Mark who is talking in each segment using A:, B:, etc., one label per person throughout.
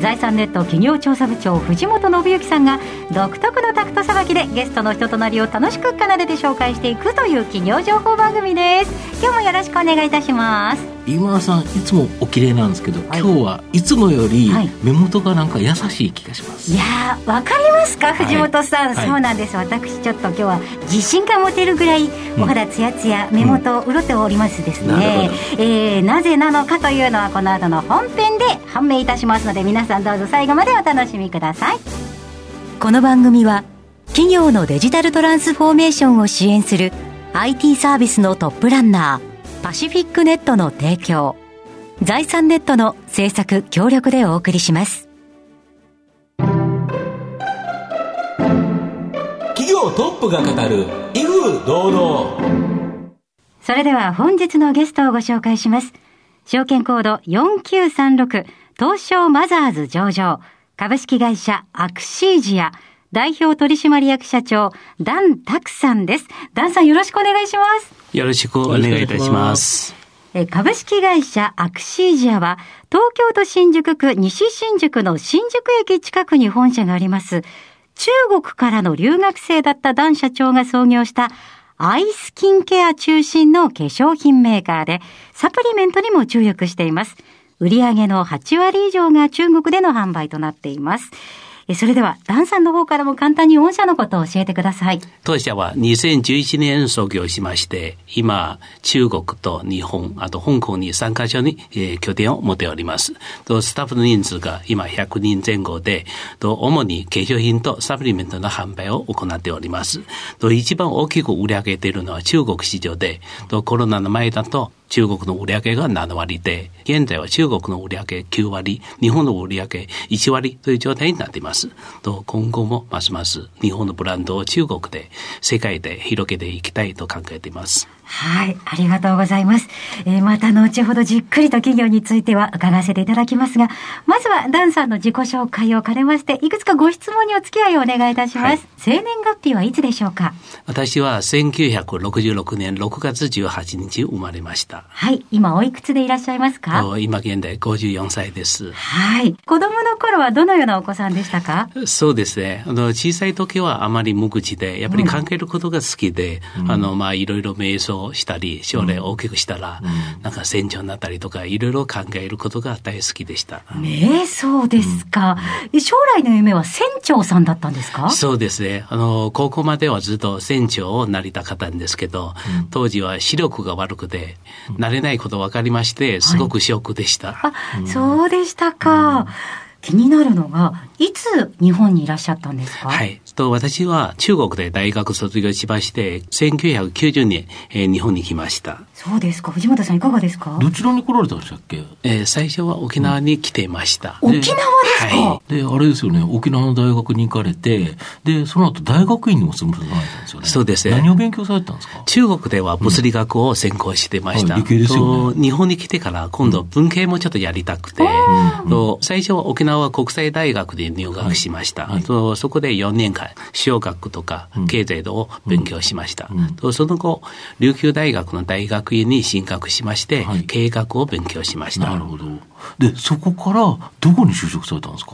A: 財産ネット企業調査部長藤本信之さんが独特のタクトさばきでゲストの人となりを楽しく奏でて紹介していくという企業情報番組です。今日もよろしくお願いいたします。
B: 今村さんいつもお綺麗なんですけど、はい、今日はいつもより目元がなんか優しい気がします、
A: はい、いやわかりますか？藤本さん、はい、そうなんです。私ちょっと今日は自信が持てるぐらいお肌ツヤツヤ目元潤っておりますですね、うん、えー、なぜなのかというのはこの後の本編で判明いたしますので皆さんどうぞ最後までお楽しみください。この番組は企業のデジタルトランスフォーメーションを支援する IT サービスのトップランナーパシフィックネットの提供。財産ネットの制作協力でお送りします。
C: 企業トップが語る威風堂々。
A: それでは本日のゲストをご紹介します。証券コード4936東証マザーズ上場。株式会社アクシージア代表取締役社長、ダン・タクさんです。ダンさんよろしくお願いします。
D: よろしくお願いいたします。
A: 株式会社アクシージアは、東京都新宿区西新宿の新宿駅近くに本社があります。中国からの留学生だったダン社長が創業したアイスキンケア中心の化粧品メーカーで、サプリメントにも注力しています。売上の8割以上が中国での販売となっています。それでは、ダンさんの方からも簡単に御社のことを教えてください。
D: 当社は2011年創業しまして、今、中国と日本、あと香港に3カ所に、えー、拠点を持っております。とスタッフの人数が今100人前後で、と主に化粧品とサプリメントの販売を行っております。と一番大きく売り上げているのは中国市場で、とコロナの前だと中国の売り上げが7割で、現在は中国の売り上げ9割、日本の売り上げ1割という状態になっています。と今後もますます日本のブランドを中国で世界で広げていきたいと考えています。
A: はい、ありがとうございます。えー、また後ほどじっくりと企業については伺わせていただきますが、まずはダンさんの自己紹介を兼ねまして、いくつかご質問にお付き合いをお願いいたします。はい、生年月日はいつでしょうか？
D: 私は1966年6月18日生まれました。
A: はい、今おいくつでいらっしゃいますか？
D: 今現在54歳です。
A: はい。子供の頃はどのようなお子さんでしたか？
D: そうですね。あの、小さい時はあまり無口で、やっぱり考えることが好きで、うん、あの、まあ、いろいろ瞑想したり、将来大きくしたら、うん、なんか船長になったりとか、いろいろ考えることが大好きでした。
A: 瞑想ですか、うん、将来の夢は船長さんだったんですか？
D: そうですね。あの、高校まではずっと船長をなりたかったんですけど、当時は視力が悪くて、なれないこと分かりまして、すごくショックでした。
A: はい、あ、そうでしたか。気になるのが、いつ日本にいらっしゃったんですか？
D: はい。と私は中国で大学卒業しまして、1990年、えー、日本に来ました。
A: そうですか。藤本さんいかがですか？
B: どちらに来られたんでしたっけ？
D: えー、最初は沖縄に来ていました。
A: うん、沖縄ですか、は
B: い、で、あれですよね、沖縄の大学に行かれて、で、その後大学院にも住むことになったんですよね。
D: そうですね。
B: 何を勉強されたんですか？
D: 中国では物理学を専攻してました。
B: うんはい、理系ですよね。
D: 日本に来てから今度文系もちょっとやりたくて、うん、と最初は沖縄国際大学で入学しました。はい、とそこで4年間、小学とか経済を勉強しました。とその後、琉球大学の大学院に進学しまして、経営学を勉強しました。
B: なるほど。で、そこからどこに就職されたんですか？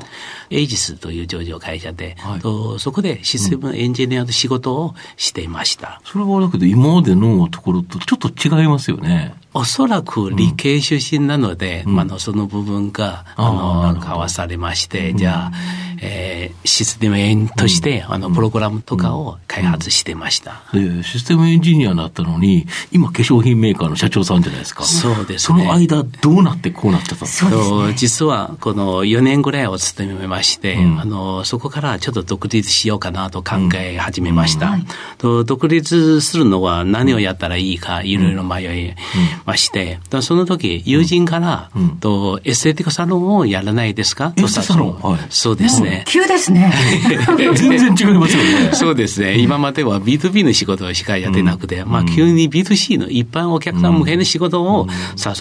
D: エイジスという上場会社で、はい、とそこでシステムエンジニアの仕事をしていました。
B: それはだけど今までのところとちょっと違いますよね。
D: おそらく理系出身なので、うん、あのその部分が、あの、なんか合わされまして、じゃあ、えー、システムエンとして、あの、プログラムとかを開発してました、
B: で、システムエンジニアになったのに、今、化粧品メーカーの社長さんじゃないですか。
D: そうですね。
B: その間、どうなってこうなっちゃったんです？か
D: そう、ね、実は、この4年ぐらいを務めまして、うん、あの、そこからちょっと独立しようかなと考え始めました。うん。はい、と独立するのは何をやったらいいか、いろいろ迷いまして、その時、友人から、とエステティックサロンをやらないですか？
B: エステサロン、
D: はい、そうですね。ね。
A: 急ですね。
B: 全然違いますよね。
D: そうですね。今までは B2B の仕事しかやってなくて、まあ急に B2C の一般お客さん向けの仕事を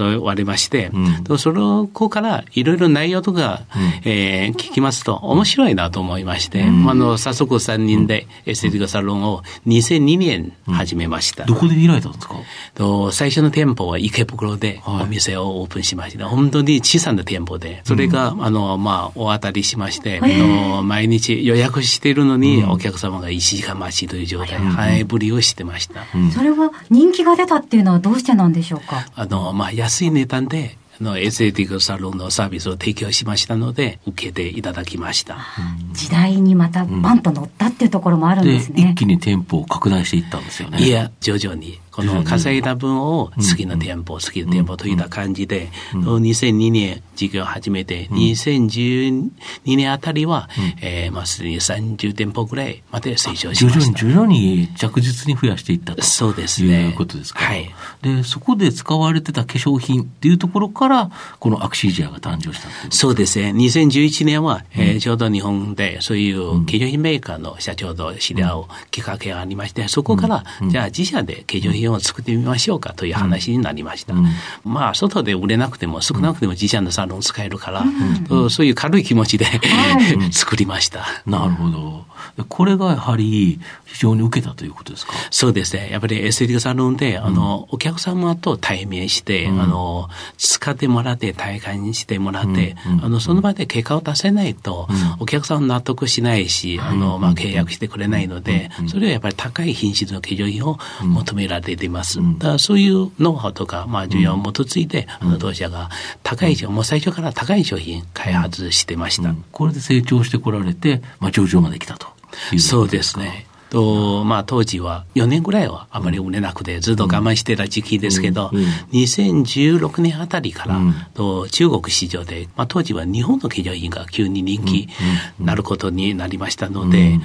D: 誘われまして、その子からいろいろ内容とか、え聞きますと面白いなと思いまして、あの、早速3人でエステティックサロンを2002年始めました。
B: どこで開いたんですか？
D: と最初の店舗は池袋でお店をオープンしました。本当に小さな店舗で、それが、あの、まあ、お当たりしまして、の毎日予約しているのに、お客様が1時間待ちという状態、早ぶりをしてました。
A: それは人気が出たっていうのはどうしてなんでしょうか？
D: あの、まあ、安い値段で、のエステティックサロンのサービスを提供しましたので、受けていただきました。
A: 時代にまたバンと乗ったっていうところもあるんですね。
B: 一気に店舗を拡大していったんですよね。
D: いや、徐々に。この稼いだ分を次の店舗、次の店舗といった感じで、2002年事業を始めて、2012年あたりは、えー、まあすでに30店舗ぐらいまで成長しました。
B: 徐々に着実に増やしていったと
D: そうですね。
B: いうことですか。
D: はい。
B: で、そこで使われてた化粧品っていうところから、このアクシージアが誕生した
D: そうですね。2011年は、えー、ちょうど日本でそういう化粧品メーカーの社長と知り合うきっかけがありまして、そこから、じゃあ自社で化粧品品を作ってみましょうかという話になりました。うん、まあ、外で売れなくても少なくても自社のサロンを使えるから、うん、そういう軽い気持ちで 作りました。
B: なるほど。これがやはり非常に受けたということですか？
D: そうですね。やっぱりエステティックサロンで、あの、お客様と対面して、あの、使ってもらって、体感してもらって、あの、その場で結果を出せないと、お客さん納得しないし、あの、まあ、契約してくれないので、それはやっぱり高い品質の化粧品を求められています。だからそういうノウハウとか、まあ、需要を基づいて、あの、当社が高い、もう最初から高い商品開発してました。
B: これで成長してこられて、まあ、上場まで来たと。
D: そうですね。と、まあ当時は4年ぐらいはあまり売れなくてずっと我慢してた時期ですけど、うんうん、2016年あたりから、と中国市場で、まあ当時は日本の化粧品が急に人気なることになりましたので、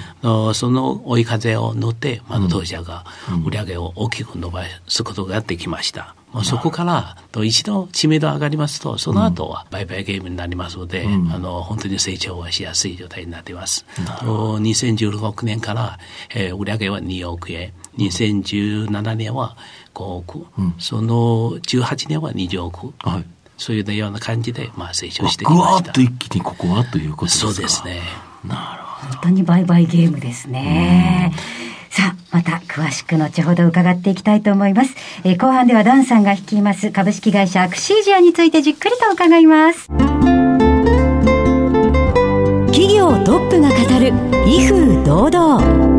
D: その追い風を乗って、まあ当社が売り上げを大きく伸ばすことができました。まあ、そこからと一度知名度上がりますと、その後は売買ゲームになりますので、うん、あの、本当に成長はしやすい状態になっています。と2016年から、えー、売上は2億円、2017年は5億、うん、その18年は20億。はいそういうような感じで、まあ、成長してきました。ぐわ
B: っと一気にここはということですか
D: そうですね。
A: なるほど。本当に売買ゲームですね。うんさあ、また詳しく後ほど伺っていきたいと思います。えー、後半ではダンさんが率います株式会社アクシージアについてじっくりと伺います。企業トップが語る威風堂々。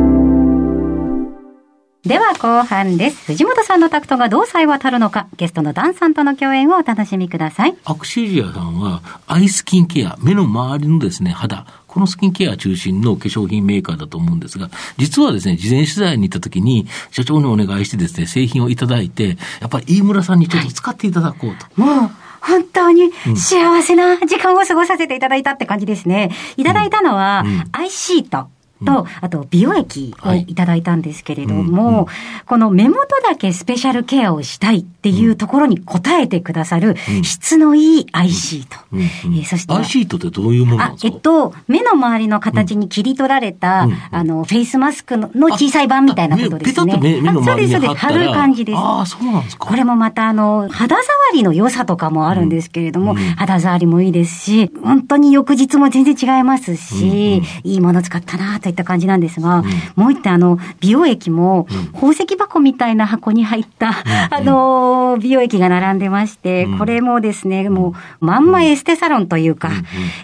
A: では後半です。藤本さんのタクトがどうさえ渡るのか、ゲストのダンさんとの共演をお楽しみください。
B: アクシージアさんは、アイスキンケア、目の周りのですね、肌、このスキンケア中心の化粧品メーカーだと思うんですが、実はですね、事前取材に行った時に、社長にお願いしてですね、製品をいただいて、やっぱり飯村さんにちょっと使っていただこうと。
A: はい、もう本当に幸せな時間を過ごさせていただいたって感じですね。いただいたのは、アイシート。と、あと美容液をいただいたんですけれども、この目元だけスペシャルケアをしたいっていうところに応えてくださる質のいいアイシート。
B: えそして。アイシートってどういうものなんです
A: か？えっと、目の周りの形に切り取られた、あの、フェイスマスクの小さい版みたいなことですね。
B: 目の周りにそうです、そうです。
A: 貼る感じです。
B: ああ、そうなんですか。
A: これもまた、あの、肌触りの良さとかもあるんですけれども、肌触りもいいですし、本当に翌日も全然違いますし、いいもの使ったなといった感じなんですが、うん、もう一点あの、美容液も、宝石箱みたいな箱に入った、あの、美容液が並んでまして、これもですね、もう、まんまエステサロンというか、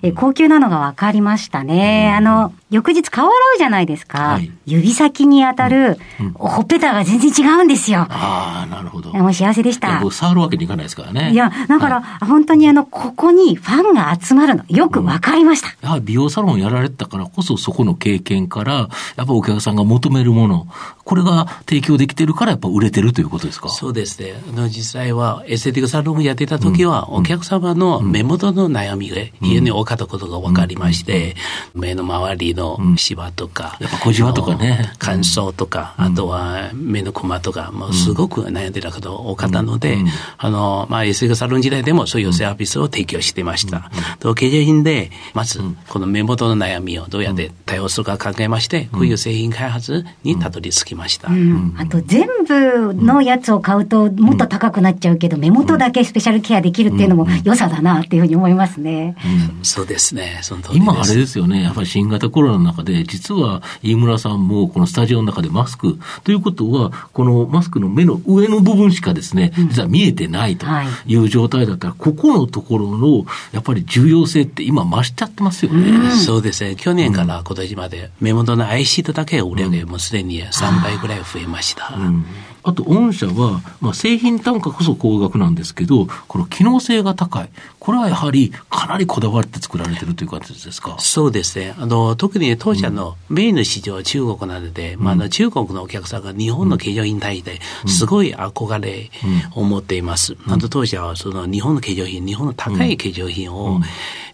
A: え高級なのが分かりましたね。あの、翌日顔洗うじゃないですか。はい、指先に当たる、ほっぺたが全然違うんですよ。
B: ああ、なるほど。
A: もう幸せでした。
B: 触るわけにいかないですからね。
A: いや、だから、はい、本当にあの、ここにファンが集まるの、よく分かりました。
B: やはり美容サロンやられてたからこそ、そこの経験から、やっぱお客さんが求めるもの、これが提供できてるから、やっぱ売れてるということですか？
D: そうですね。あの実際は、エステティックサロンやってた時は、お客様の目元の悩みが非常に多かったことが分かりまして、目の周りのシワとか、
B: やっぱ小じわとかね。
D: 乾燥とか、あとは目のクマとか、もうすごく悩んでたこと多かったので、あの、まあ、エステサロン時代でもそういうサービスを提供していました。と、化粧品で、まず、この目元の悩みをどうやって対応するか考えまして、こういう製品開発にたどり着きました。
A: あと、全部のやつを買うと、もっと高くなっちゃうけど、目元だけスペシャルケアできるっていうのも良さだなっていうふうに思いますね。
D: そうですね。その通
B: り今あれですよね。やっぱり新型コロナの中で、実は飯村さんもこのスタジオの中でマスク。ということは、このマスクの目の上の部分しかですね、実は見えてないという状態だったら、ここのところのやっぱり重要性って今増しちゃってますよね。
D: そうですね。去年から今年まで目元のアイシートだけ売り上げもすでに3倍ぐらい増えました。うん
B: あと、御社は、まあ、製品単価こそ高額なんですけど、この機能性が高い。これはやはり、かなりこだわって作られてるという形ですか？
D: そうですね。あの、特に当社のメインの市場は中国なので、うん、まあ、あの、中国のお客さんが日本の化粧品に対して、すごい憧れを持っています。うん、あと、当社は、その、日本の化粧品、日本の高い化粧品を、うん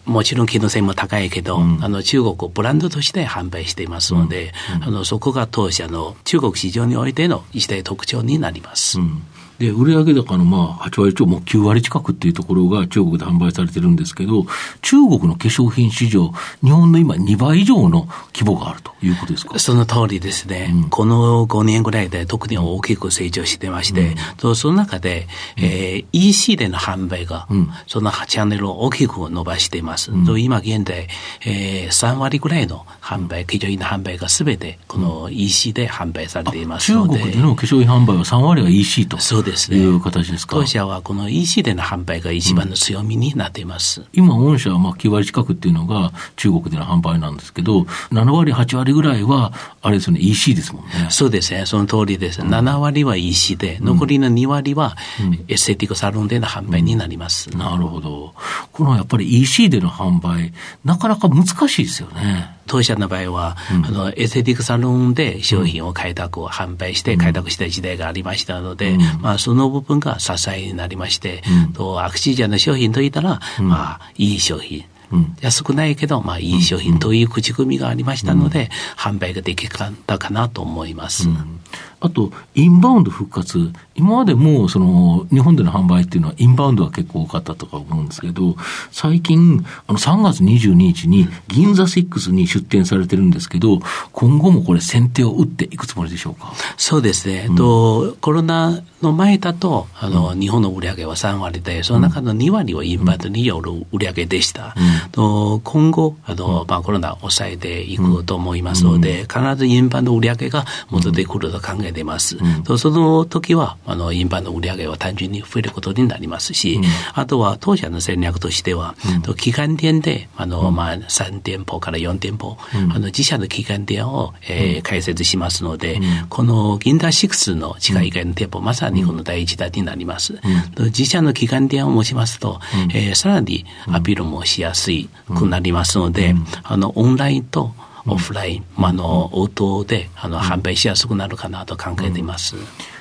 D: もちろん機能性も高いけど、うん、あの中国をブランドとして販売していますので、うん。うん、あのそこが当社の中国市場においての一大特徴になります。
B: で、売上高のまあ8割超、もう9割近くっていうところが中国で販売されてるんですけど、中国の化粧品市場、日本の今2倍以上の規模があるということですか？
D: その通りですね。うん、この5年ぐらいで特に大きく成長してまして、うん、その中で、えー、EC での販売が、うん、そのチャンネルを大きく伸ばしています。うん、今現在、えー、3割ぐらいの販売、化粧品の販売がすべてこの EC で販売されていますの
B: で。中国での化粧品販売は3割が EC と。
D: そうですね。
B: いう形ですか？
D: 当社はこの EC での販売が一番の強みになっています。うん、
B: 今、御社はまあ9割近くっていうのが中国での販売なんですけど、7割、8割ぐらいは、あれですよね、EC ですもんね。
D: そうですね、その通りです。うん、7割は EC で、残りの2割はエステティックサロンでの販売になります。
B: なるほど。このやっぱり EC での販売、なかなか難しいですよね。
D: 当社の場合は、うん、あの、エステティックサロンで商品を開拓を販売して開拓した時代がありましたので、うん、まあ、その部分が支えになりまして、うん、とアクシジャンの商品といったら、まあ、いい商品。うん、安くないけど、まあ、いい商品という口組みがありましたので、販売ができたかなと思います。
B: あと、インバウンド復活。今までも、その、日本での販売っていうのは、インバウンドが結構多かったとか思うんですけど、最近、あの、3月22日に、銀座6に出店されてるんですけど、今後もこれ、先手を打っていくつもりでしょうか？
D: そうですね。うん、と、コロナの前だと、あの、うん、日本の売り上げは3割で、その中の2割はインバウンドによる売り上げでした。うん、と今後、あの、まあ、コロナを抑えていくと思いますので、必ずインバウンド売り上げが戻ってくると考えています。うん、その時は、あの、インバウンド売上は単純に増えることになりますし、うん、あとは当社の戦略としては、うん、基幹店で、あの、まあ、3店舗から4店舗、あの、自社の基幹店を、えー、開設しますので、この銀座6の地下以外の店舗、まさにこの第一弾になります。自社の基幹店を持ちますと、えー、さらにアピールもしやすいくなりますので、あの、オンラインと、オフライン、まあ、あの、応答で、あの、販売しやすくなるかなと考えています。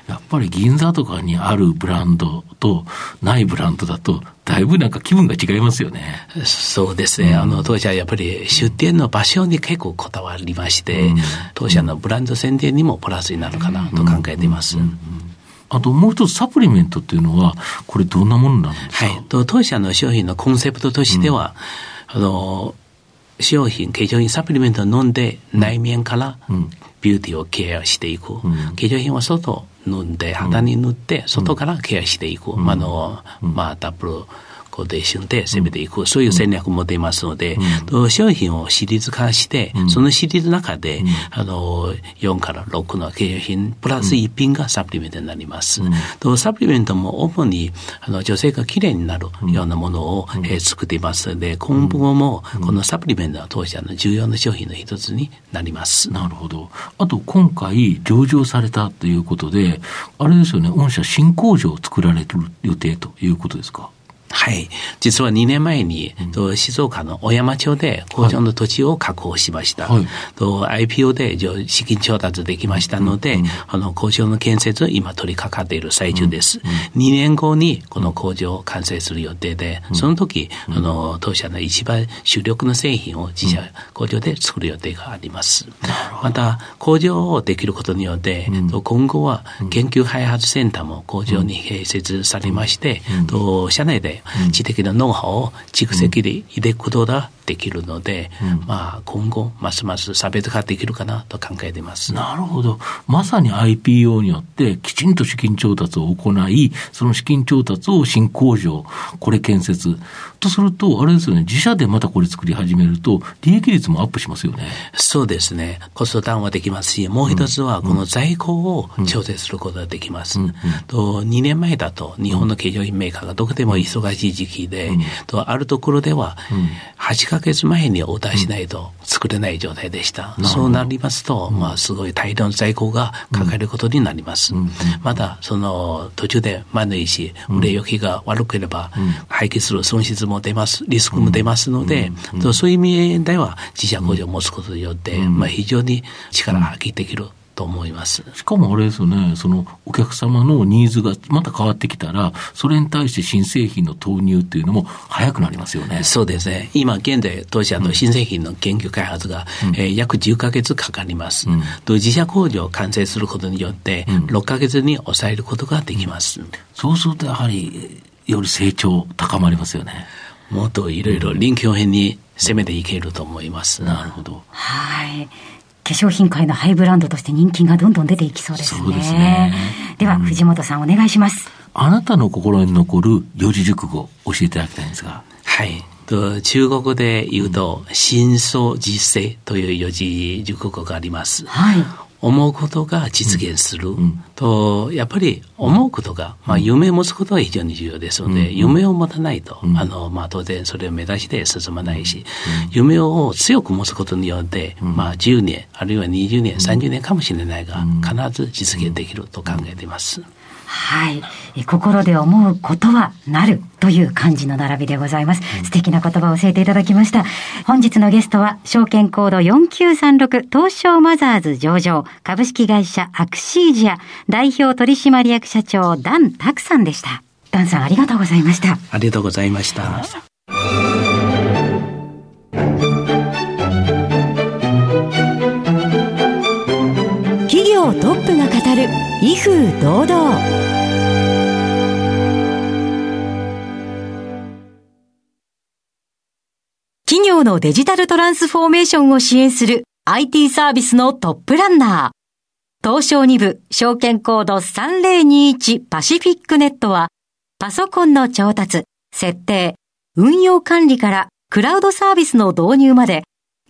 B: やっぱり銀座とかにあるブランドとないブランドだと、だいぶなんか気分が違いますよね。
D: そうですね。あの、当社はやっぱり出店の場所に結構こだわりまして、うん、当社のブランド宣伝にもプラスになるかなと考えています。うんうん
B: あともう一つサプリメントっていうのは、これどんなものなんですか？はい。
D: 当社の商品のコンセプトとしては、あの、商品、化粧品、サプリメントを飲んで、内面からビューティーをケアしていく。化粧品は外塗んで、肌に塗って、外からケアしていく。あの、まあ、ダブル。こう、で旬で攻めていく、そういう戦略も持っていますので、うん、商品をシリーズ化して、そのシリーズの中で、あの、4から6の化粧品、プラス1品がサプリメントになります。とサプリメントも主に、あの、女性がきれいになるようなものを、えー、作っていますので、今後も、このサプリメントは当社の重要な商品の一つになります。
B: なるほど。あと、今回、上場されたということで、あれですよね、御社新工場を作られる予定ということですか？
D: はい。実は2年前に、うん、静岡の小山町で工場の土地を確保しました。はい、と IPO で資金調達できましたので、うん、あの工場の建設今取り掛かっている最中です。うん、2年後にこの工場を完成する予定で、その時、あの当社の一番主力の製品を自社工場で作る予定があります。また工場をできることによって、今後は研究開発センターも工場に併設されまして、と社内で知的なノウハウを蓄積で入れることができるので、うん、まあ今後ますます差別化できるかなと考えています。
B: なるほど。まさに IPO によってきちんと資金調達を行い、その資金調達を新工場、これ建設。とすると、あれですよね、自社でまたこれ作り始めると、利益率もアップしますよね。
D: そうですね。コストダウンはできますし、もう一つはこの在庫を調整することができます。うんうん、と2年前だと日本の化粧品メーカーがどこでも忙しい時期で、とあるところでは8ヶ月前にオーダーしないと作れない状態でした。うん、そうなりますと、まあ、すごい大量の在庫がかかることになります。うん、まだ、その、途中で万いし、売れ行きが悪ければ、廃棄する損失も出ます、リスクも出ますので、そういう意味では、自社工場を持つことによって、まあ、非常に力発揮できる。と思います。
B: しかもあれですよね、そのお客様のニーズがまた変わってきたら、それに対して新製品の投入っていうのも早くなりますよね。
D: そうですね。今現在、当社の新製品の研究開発が、うん、えー、約10か月かかります。うん、と自社工場を完成することによって、6か月に抑えることができます。うん、
B: そうするとやはり、より成長高まりますよね。
D: もっといろいろ臨機応変に攻めていけると思います。
B: なるほど。
A: はい。化粧品界のハイブランドとして人気がどんどん出ていきそうですね。そうですね。では、藤本さんお願いします。
B: あなたの心に残る四字熟語教えていただきたいんですが。
D: はい。と中国で言うと、真相実践という四字熟語があります。はい。思うことが実現する、うん、と、やっぱり思うことが、まあ、夢を持つことが非常に重要ですので、うん、夢を持たないと、あの、まあ、当然それを目指して進まないし、夢を強く持つことによって、まあ、10年、あるいは20年、30年かもしれないが、必ず実現できると考えています。
A: はい。心で思うことはなるという漢字の並びでございます。素敵な言葉を教えていただきました。本日のゲストは、証券コード4936東証マザーズ上場株式会社アクシージア代表取締役社長ダン・タクさんでした。ダンさんありがとうございました。
D: ありがとうございました。
E: 威風堂々企業のデジタルトランスフォーメーションを支援する IT サービスのトップランナー。東証2部証券コード3021パシフィックネットはパソコンの調達、設定、運用管理からクラウドサービスの導入まで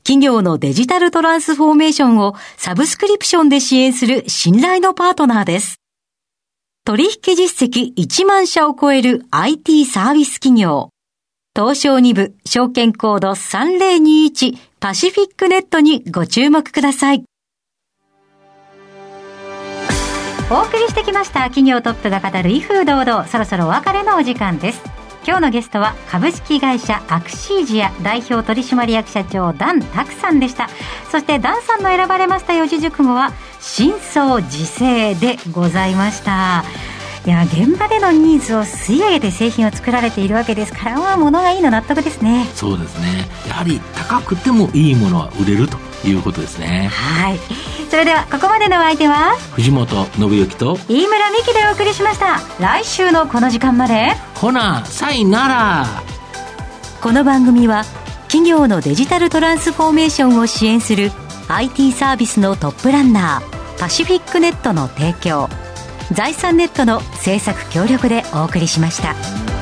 E: 企業のデジタルトランスフォーメーションをサブスクリプションで支援する信頼のパートナーです。取引実績1万社を超える IT サービス企業。東証2部証券コード3021パシフィックネットにご注目ください。
A: お送りしてきました企業トップが語る威風堂々そろそろお別れのお時間です今日のゲストは株式会社アクシージア代表取締役社長ダン・タクさんでした。そしてダンさんの選ばれました四字熟語は真相自制でございました。いや現場でのニーズを吸い上げて製品を作られているわけですからまあ物がいいの納得ですね。
B: そうですね。やはり高くてもいいものは売れると。いうことですね。
A: はい。それではここまでのお相手は
B: 藤本信之と
A: 飯村美希でお送りしました。来週のこの時間まで。
B: ほなさいなら。
E: この番組は企業のデジタルトランスフォーメーションを支援する IT サービスのトップランナーパシフィックネットの提供財産ネットの制作協力でお送りしました。